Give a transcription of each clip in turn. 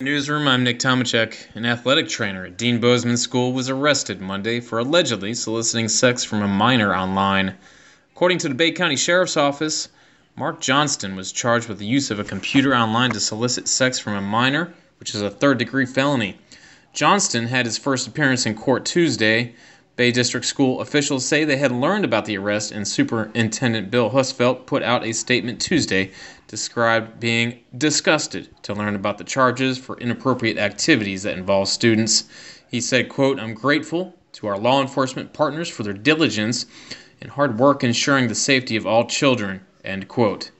Newsroom, I'm Nick Tomachek. An athletic trainer at Deane Bozeman School was arrested Monday for allegedly soliciting sex from a minor online. According to the Bay County Sheriff's Office, Mark Johnston was charged with the use of a computer online to solicit sex from a minor, which is a third degree felony. Johnston had his first appearance in court Tuesday. Bay District School officials say they had learned about the arrest, and Superintendent Bill Husfeldt put out a statement Tuesday described being disgusted to learn about the charges for inappropriate activities that involve students. He said, quote, I'm grateful to our law enforcement partners for their diligence and hard work ensuring the safety of all children, end quote.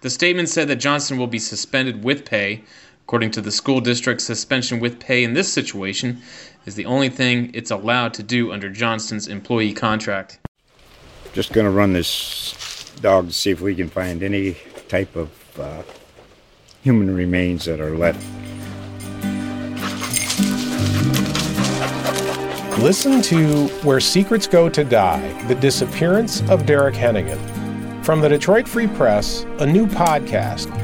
The statement said that Johnson will be suspended with pay. According to the school district, suspension with pay in this situation is the only thing it's allowed to do under Johnston's employee contract. Just going to run this dog to see if we can find any type of uh, human remains that are left. Listen to Where Secrets Go to Die The Disappearance of Derek Hennigan. From the Detroit Free Press, a new podcast